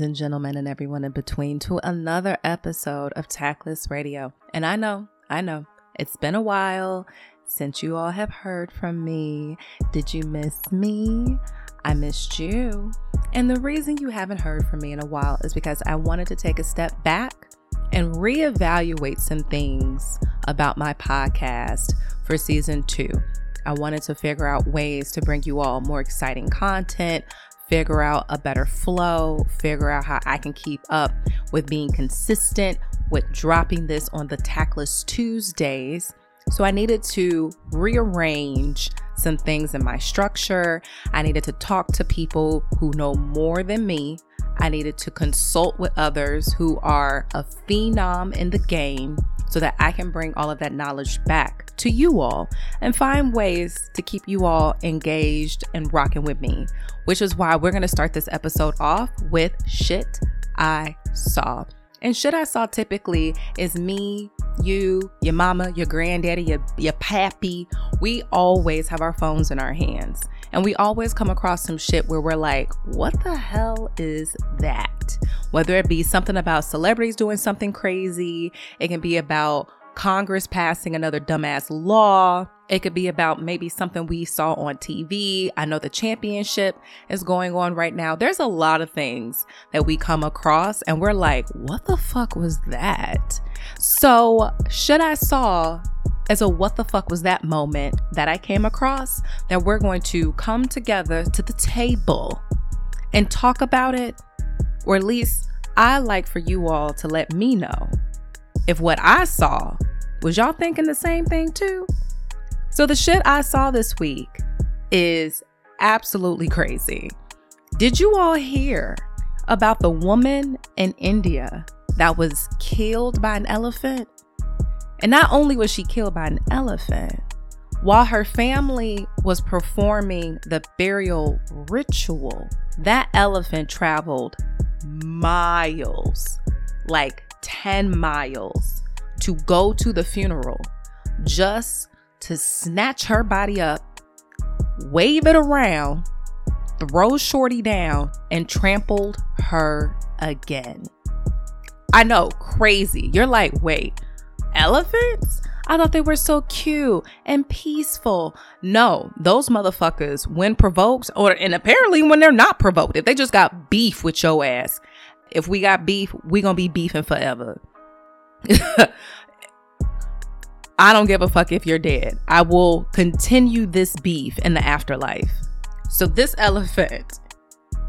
Ladies and gentlemen, and everyone in between, to another episode of Tactless Radio. And I know, I know, it's been a while since you all have heard from me. Did you miss me? I missed you. And the reason you haven't heard from me in a while is because I wanted to take a step back and reevaluate some things about my podcast for season two. I wanted to figure out ways to bring you all more exciting content, figure out a better flow, figure out how I can keep up with being consistent with dropping this on the Tactless Tuesdays. So I needed to rearrange some things in my structure. I needed to talk to people who know more than me. I needed to consult with others who are a phenom in the game so that I can bring all of that knowledge back to you all and find ways to keep you all engaged and rocking with me, which is why we're going to start this episode off with shit I saw. And shit I saw typically is me, you, your mama, your granddaddy, your, your pappy. We always have our phones in our hands. And we always come across some shit where we're like, what the hell is that? Whether it be something about celebrities doing something crazy, it can be about Congress passing another dumbass law. It could be about maybe something we saw on TV. I know the championship is going on right now. There's a lot of things that we come across and we're like, what the fuck was that? So, shit I saw as a what the fuck was that moment that I came across that we're going to come together to the table and talk about it, or at least I like for you all to let me know if what I saw was y'all thinking the same thing too. So the shit I saw this week is absolutely crazy. Did you all hear about the woman in India that was killed by an elephant? And not only was she killed by an elephant, while her family was performing the burial ritual, that elephant traveled miles, like 10 miles, to go to the funeral just to snatch her body up, wave it around, throw Shorty down, and trampled her again. I know, crazy. You're like, wait, elephants? I thought they were so cute and peaceful. No, those motherfuckers, when provoked, or and apparently when they're not provoked, if they just got beef with your ass, if we got beef, we gonna be beefing forever. I don't give a fuck if you're dead. I will continue this beef in the afterlife. So this elephant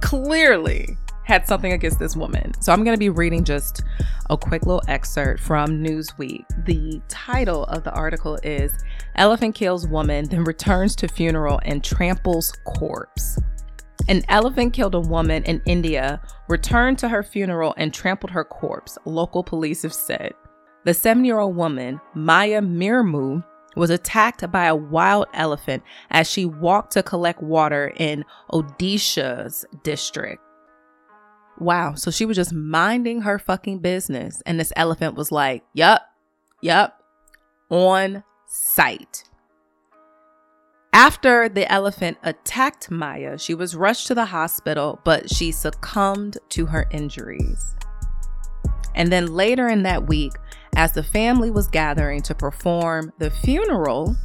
clearly had something against this woman. So I'm going to be reading just a quick little excerpt from Newsweek. The title of the article is Elephant Kills Woman, then Returns to Funeral and Tramples Corpse. An elephant killed a woman in India, returned to her funeral, and trampled her corpse, local police have said. The seven year old woman, Maya Murmu, was attacked by a wild elephant as she walked to collect water in Odisha's district. Wow. So she was just minding her fucking business. And this elephant was like, Yup, yup, on sight. After the elephant attacked Maya, she was rushed to the hospital, but she succumbed to her injuries. And then later in that week, as the family was gathering to perform the funeral,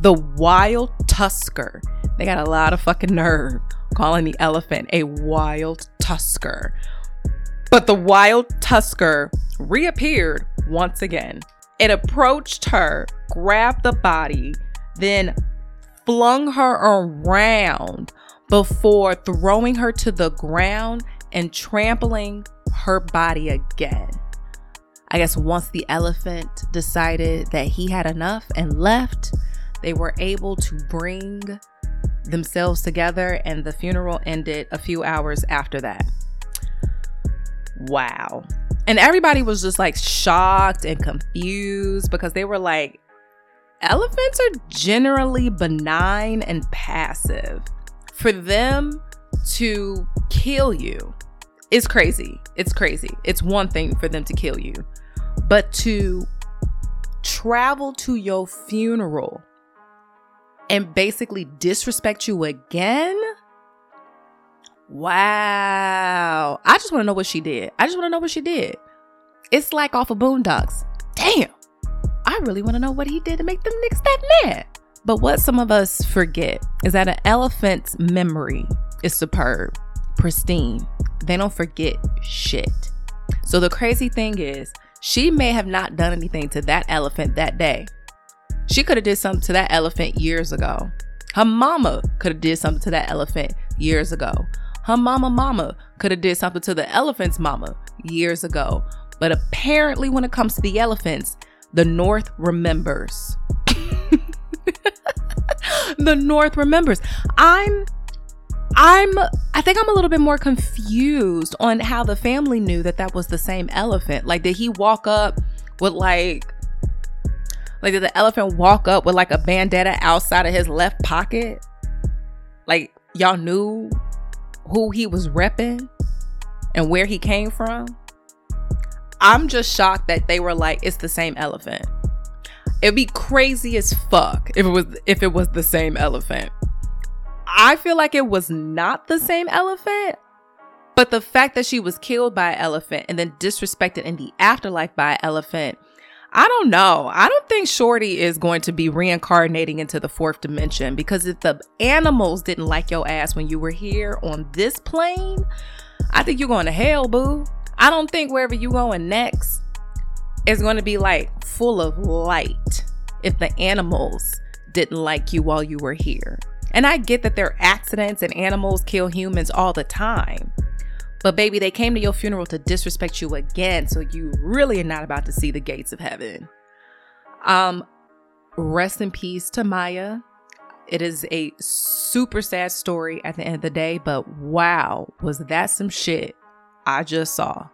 the wild tusker, they got a lot of fucking nerve calling the elephant a wild tusker. But the wild tusker reappeared once again. It approached her, grabbed the body, then flung her around before throwing her to the ground and trampling her body again. I guess once the elephant decided that he had enough and left, they were able to bring themselves together, and the funeral ended a few hours after that. Wow. And everybody was just like shocked and confused because they were like, elephants are generally benign and passive. For them to kill you is crazy. It's crazy. It's one thing for them to kill you, but to travel to your funeral and basically disrespect you again Wow. I just want to know what she did. I just want to know what she did. It's like off of Boondocks. Damn. I really want to know what he did to make them niggas that mad. But what some of us forget is that an elephant's memory is superb, pristine. They don't forget shit. So the crazy thing is, she may have not done anything to that elephant that day. She could have did something to that elephant years ago. Her mama could have did something to that elephant years ago. Her mama mama could have did something to the elephant's mama years ago. But apparently when it comes to the elephants, the North remembers. the North remembers. I'm I'm I think I'm a little bit more confused on how the family knew that that was the same elephant. Like did he walk up with like like did the elephant walk up with like a bandana outside of his left pocket? Like y'all knew who he was repping and where he came from, I'm just shocked that they were like, it's the same elephant. It'd be crazy as fuck if it was if it was the same elephant. I feel like it was not the same elephant, but the fact that she was killed by an elephant and then disrespected in the afterlife by an elephant I don't know. I don't think Shorty is going to be reincarnating into the fourth dimension because if the animals didn't like your ass when you were here on this plane, I think you're going to hell, boo. I don't think wherever you're going next is going to be like full of light if the animals didn't like you while you were here. And I get that there are accidents and animals kill humans all the time. But baby, they came to your funeral to disrespect you again, so you really are not about to see the gates of heaven. Um, rest in peace to Maya. It is a super sad story at the end of the day, but wow, was that some shit I just saw.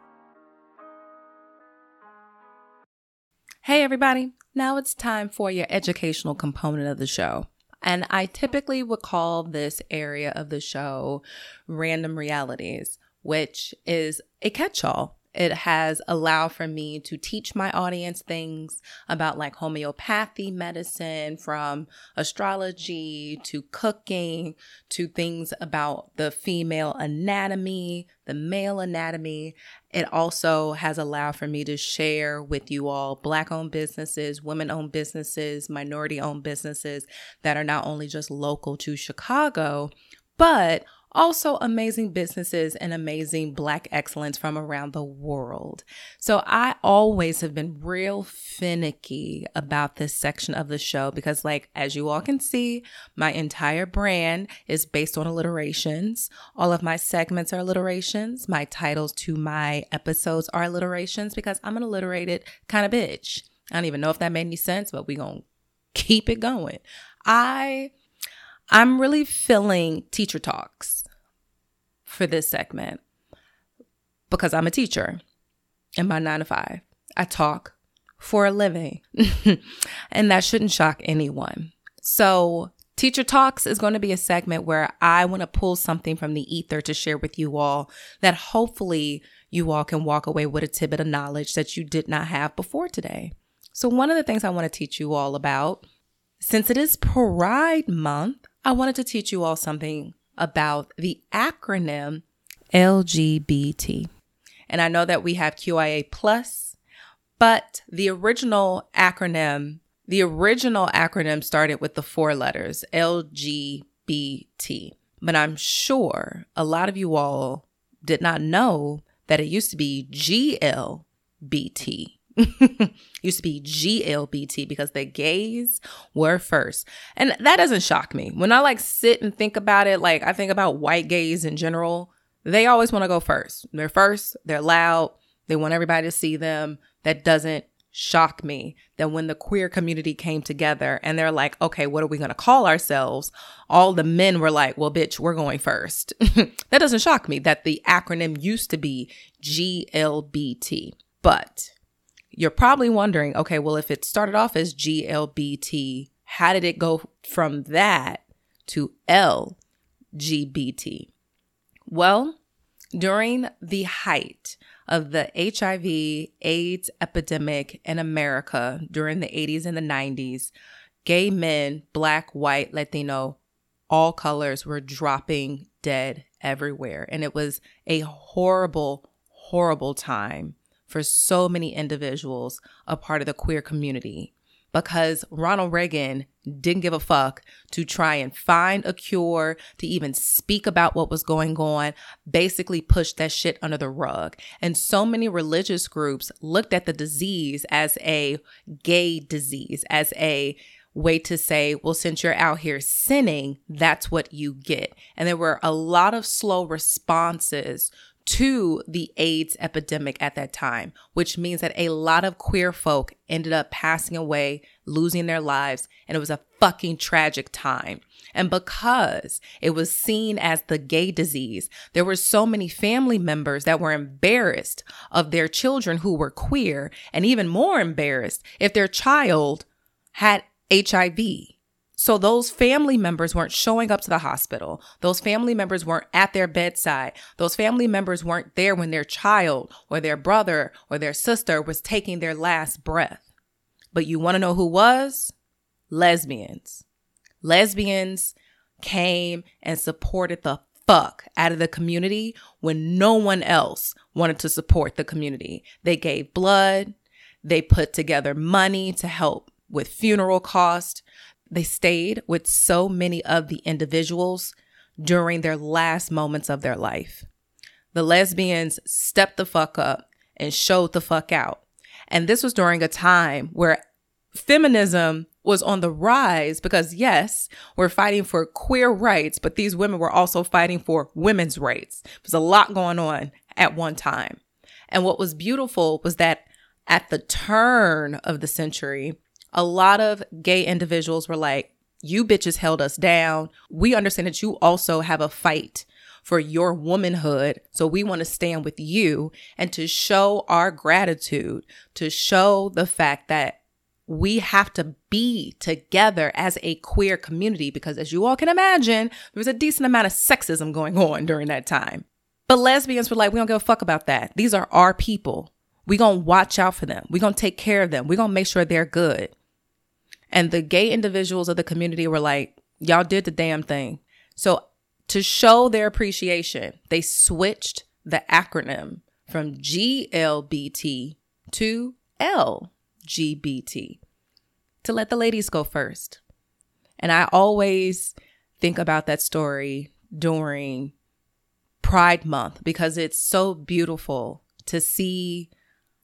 Hey, everybody. Now it's time for your educational component of the show. And I typically would call this area of the show random realities which is a catch all. It has allowed for me to teach my audience things about like homeopathy medicine, from astrology to cooking to things about the female anatomy, the male anatomy. It also has allowed for me to share with you all Black owned businesses, women owned businesses, minority owned businesses that are not only just local to Chicago, but also amazing businesses and amazing Black excellence from around the world. So I always have been real finicky about this section of the show because, like, as you all can see, my entire brand is based on alliterations. All of my segments are alliterations. My titles to my episodes are alliterations because I'm an alliterated kind of bitch. I don't even know if that made any sense, but we gonna keep it going. I I'm really feeling teacher talks for this segment because I'm a teacher in my nine to five. I talk for a living, and that shouldn't shock anyone. So, Teacher Talks is going to be a segment where I want to pull something from the ether to share with you all that hopefully you all can walk away with a tidbit of knowledge that you did not have before today. So, one of the things I want to teach you all about, since it is Pride Month, I wanted to teach you all something about the acronym LGBT. And I know that we have QIA plus, but the original acronym, the original acronym started with the four letters LGBT. But I'm sure a lot of you all did not know that it used to be GLBT. used to be GLBT because the gays were first. And that doesn't shock me. When I like sit and think about it, like I think about white gays in general, they always want to go first. They're first, they're loud, they want everybody to see them. That doesn't shock me that when the queer community came together and they're like, okay, what are we going to call ourselves? All the men were like, well, bitch, we're going first. that doesn't shock me that the acronym used to be GLBT. But you're probably wondering, okay, well, if it started off as GLBT, how did it go from that to LGBT? Well, during the height of the HIV AIDS epidemic in America during the 80s and the 90s, gay men, black, white, Latino, all colors were dropping dead everywhere. And it was a horrible, horrible time for so many individuals a part of the queer community because Ronald Reagan didn't give a fuck to try and find a cure, to even speak about what was going on, basically pushed that shit under the rug. And so many religious groups looked at the disease as a gay disease, as a way to say, well, since you're out here sinning, that's what you get. And there were a lot of slow responses to the AIDS epidemic at that time, which means that a lot of queer folk ended up passing away, losing their lives, and it was a fucking tragic time. And because it was seen as the gay disease, there were so many family members that were embarrassed of their children who were queer, and even more embarrassed if their child had HIV so those family members weren't showing up to the hospital. Those family members weren't at their bedside. Those family members weren't there when their child or their brother or their sister was taking their last breath. But you want to know who was? Lesbians. Lesbians came and supported the fuck out of the community when no one else wanted to support the community. They gave blood. They put together money to help with funeral costs. They stayed with so many of the individuals during their last moments of their life. The lesbians stepped the fuck up and showed the fuck out. And this was during a time where feminism was on the rise because, yes, we're fighting for queer rights, but these women were also fighting for women's rights. There's a lot going on at one time. And what was beautiful was that at the turn of the century, a lot of gay individuals were like, you bitches held us down. We understand that you also have a fight for your womanhood. So we want to stand with you and to show our gratitude, to show the fact that we have to be together as a queer community because as you all can imagine, there was a decent amount of sexism going on during that time. But lesbians were like, we don't give a fuck about that. These are our people. We gonna watch out for them. We gonna take care of them. We gonna make sure they're good. And the gay individuals of the community were like, y'all did the damn thing. So to show their appreciation, they switched the acronym from GLBT to LGBT to let the ladies go first. And I always think about that story during Pride Month because it's so beautiful to see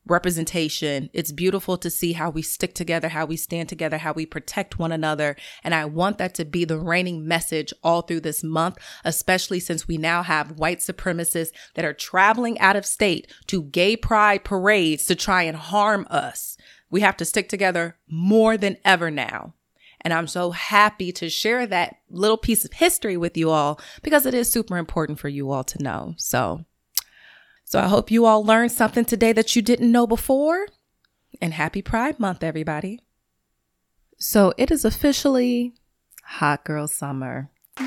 representation. It's beautiful to see how we stick together, how we stand together, how we protect one another. And I want that to be the reigning message all through this month, especially since we now have white supremacists that are traveling out of state to gay pride parades to try and harm us. We have to stick together more than ever now. And I'm so happy to share that little piece of history with you all because it is super important for you all to know. So so I hope you all learned something today that you didn't know before. And happy Pride Month, everybody. So it is officially Hot Girl Summer. Yay!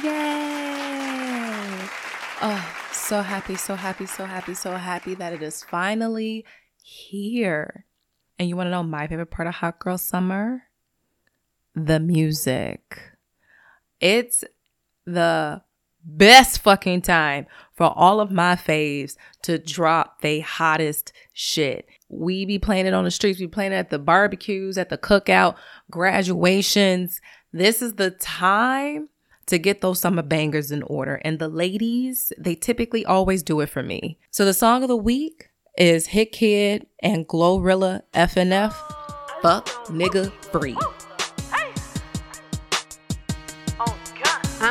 Oh, so happy, so happy, so happy, so happy that it is finally here. And you want to know my favorite part of Hot Girl Summer? The music. It's the best fucking time for all of my faves to drop they hottest shit. We be playing it on the streets, we playing it at the barbecues, at the cookout, graduations. This is the time to get those summer bangers in order. And the ladies, they typically always do it for me. So the song of the week is Hitkidd and Glorilla FNF. Fuck nigga free.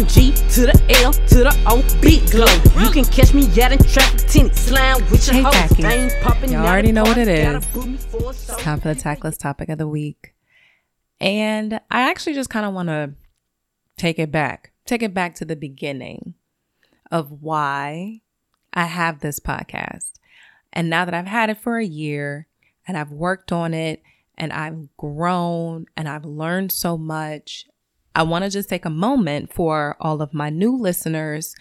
I'm G to the L to the O, big glow. You can catch me out in traffic, tinny slime with your Hey, hoes. Tacky. I ain't popping Y'all already know what it is. boot me for a show. It's time for the tactless topic of the week. And I actually just kind of want to take it back, take it back to the beginning of why I have this podcast. And now that I've had it for a year and I've worked on it and I've grown and I've learned so much, I want to just take a moment for all of my new listeners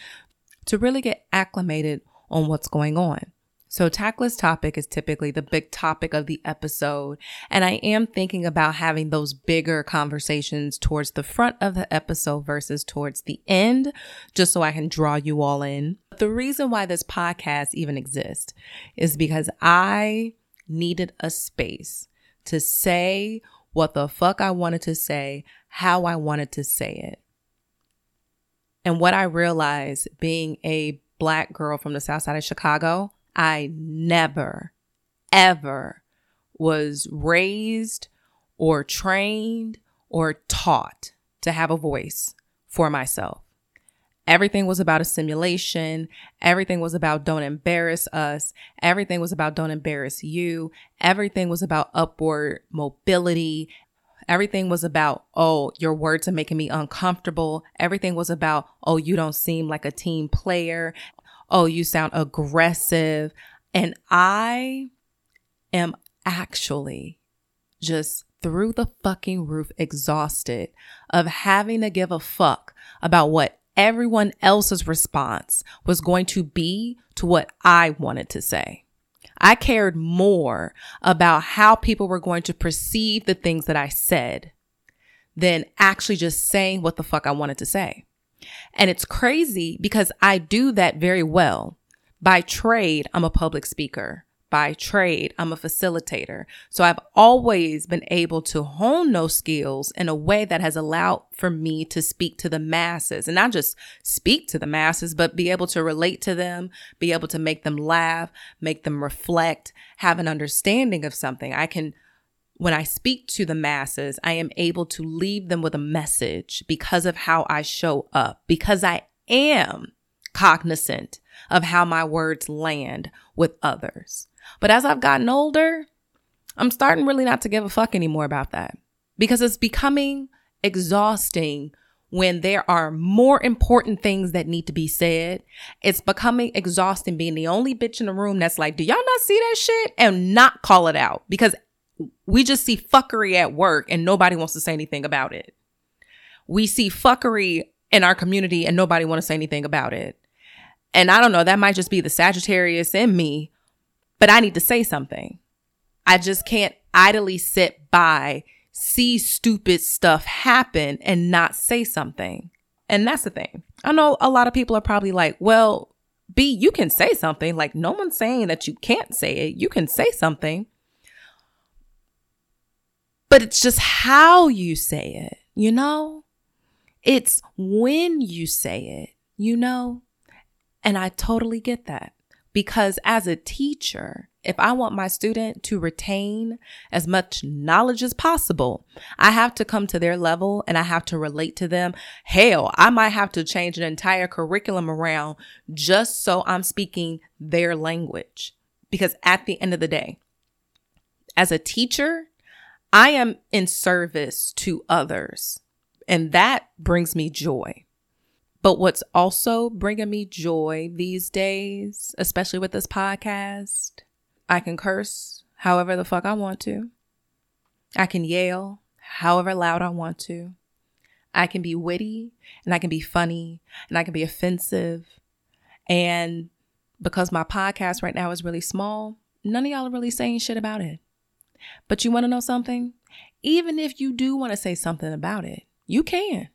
to really get acclimated on what's going on. So, tactless topic is typically the big topic of the episode. And I am thinking about having those bigger conversations towards the front of the episode versus towards the end, just so I can draw you all in. The reason why this podcast even exists is because I needed a space to say what the fuck I wanted to say, how I wanted to say it. And what I realized being a black girl from the south side of Chicago, I never, ever was raised or trained or taught to have a voice for myself. Everything was about a simulation. Everything was about don't embarrass us. Everything was about don't embarrass you. Everything was about upward mobility. Everything was about, oh, your words are making me uncomfortable. Everything was about, oh, you don't seem like a team player. Oh, you sound aggressive. And I am actually just through the fucking roof exhausted of having to give a fuck about what everyone else's response was going to be to what I wanted to say. I cared more about how people were going to perceive the things that I said than actually just saying what the fuck I wanted to say. And it's crazy because I do that very well. By trade, I'm a public speaker. By trade, I'm a facilitator. So I've always been able to hone those skills in a way that has allowed for me to speak to the masses and not just speak to the masses, but be able to relate to them, be able to make them laugh, make them reflect, have an understanding of something. I can when I speak to the masses, I am able to leave them with a message because of how I show up, because I am cognizant of how my words land with others. But as I've gotten older, I'm starting really not to give a fuck anymore about that because it's becoming exhausting when there are more important things that need to be said. It's becoming exhausting being the only bitch in the room that's like, do y'all not see that shit? And not call it out because we just see fuckery at work and nobody wants to say anything about it. We see fuckery in our community and nobody want to say anything about it. And I don't know, that might just be the Sagittarius in me, but I need to say something. I just can't idly sit by, see stupid stuff happen and not say something. And that's the thing. I know a lot of people are probably like, well, B, you can say something. Like, no one's saying that you can't say it. You can say something. But it's just how you say it, you know? It's when you say it, you know? And I totally get that because as a teacher, if I want my student to retain as much knowledge as possible, I have to come to their level and I have to relate to them. Hell, I might have to change an entire curriculum around just so I'm speaking their language. Because at the end of the day, as a teacher, I am in service to others, and that brings me joy. But what's also bringing me joy these days, especially with this podcast, I can curse however the fuck I want to. I can yell however loud I want to. I can be witty and I can be funny and I can be offensive. And because my podcast right now is really small, none of y'all are really saying shit about it. But you want to know something? Even if you do want to say something about it, you can.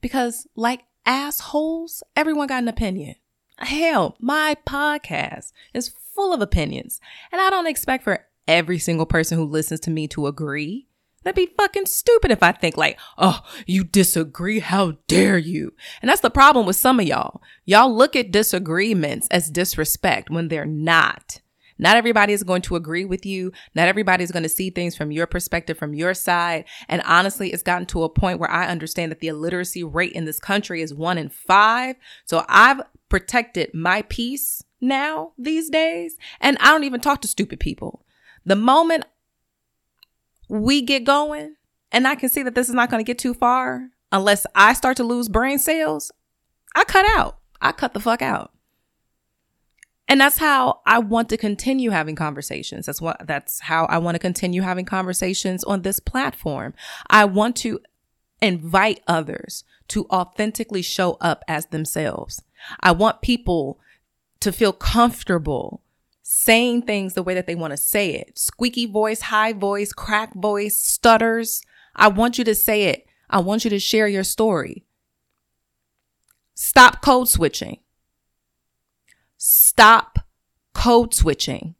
Because, like assholes, everyone got an opinion. Hell, my podcast is full of opinions, and I don't expect for every single person who listens to me to agree. That'd be fucking stupid if I think like, oh, you disagree? How dare you? And that's the problem with some of y'all. Y'all look at disagreements as disrespect when they're not. Not everybody is going to agree with you. Not everybody is going to see things from your perspective, from your side. And honestly, it's gotten to a point where I understand that the illiteracy rate in this country is one in five. So I've protected my peace now these days. And I don't even talk to stupid people. The moment we get going, and I can see that this is not going to get too far unless I start to lose brain cells, I cut out. I cut the fuck out. And that's how I want to continue having conversations. That's what that's how I want to continue having conversations on this platform. I want to invite others to authentically show up as themselves. I want people to feel comfortable saying things the way that they want to say it. Squeaky voice, high voice, crack voice, stutters. I want you to say it. I want you to share your story. Stop code switching. Stop code switching.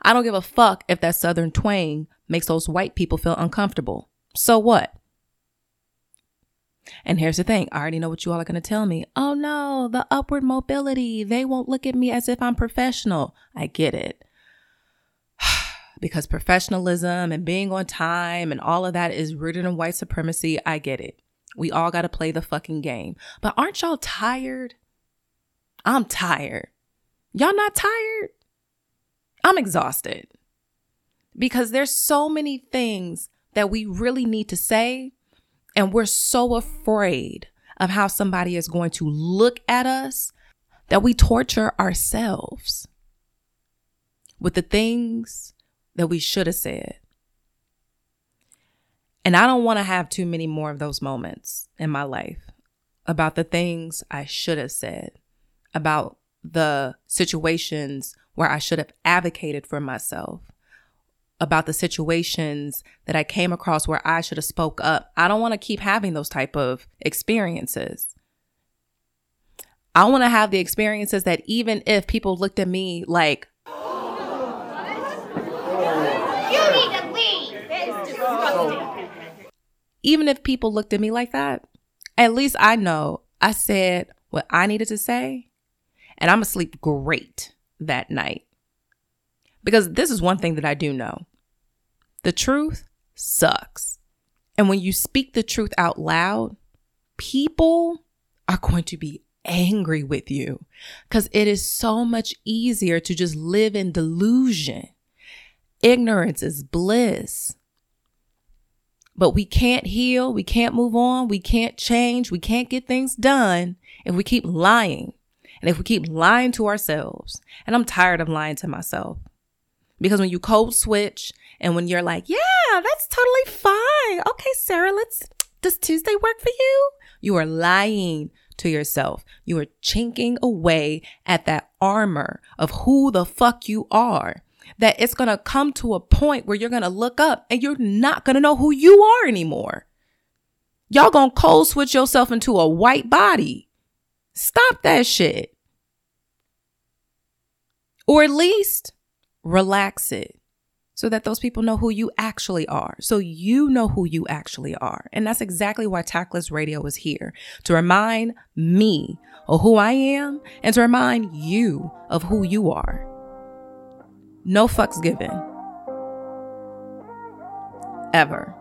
I don't give a fuck if that Southern twang makes those white people feel uncomfortable. So what? And here's the thing I already know what you all are going to tell me. Oh no, the upward mobility. They won't look at me as if I'm professional. I get it. because professionalism and being on time and all of that is rooted in white supremacy. I get it. We all got to play the fucking game. But aren't y'all tired? I'm tired. Y'all not tired? I'm exhausted because there's so many things that we really need to say and we're so afraid of how somebody is going to look at us that we torture ourselves with the things that we should have said. And I don't want to have too many more of those moments in my life about the things I should have said about the situations where I should have advocated for myself, about the situations that I came across where I should have spoke up. I don't want to keep having those type of experiences. I want to have the experiences that even if people looked at me like, even if people looked at me like that, at least I know I said what I needed to say and I'm going to sleep great that night. Because this is one thing that I do know the truth sucks. And when you speak the truth out loud, people are going to be angry with you because it is so much easier to just live in delusion. Ignorance is bliss. But we can't heal, we can't move on, we can't change, we can't get things done if we keep lying. And if we keep lying to ourselves, and I'm tired of lying to myself, because when you code switch and when you're like, yeah, that's totally fine. Okay, Sarah, let's, does Tuesday work for you? You are lying to yourself. You are chinking away at that armor of who the fuck you are. That it's to come to a point where you're to look up and you're not to know who you are anymore. Y'all to code switch yourself into a white body. Stop that shit. Or at least relax it so that those people know who you actually are. So you know who you actually are. And that's exactly why Tactless Radio is here to remind me of who I am and to remind you of who you are. No fucks given. Ever.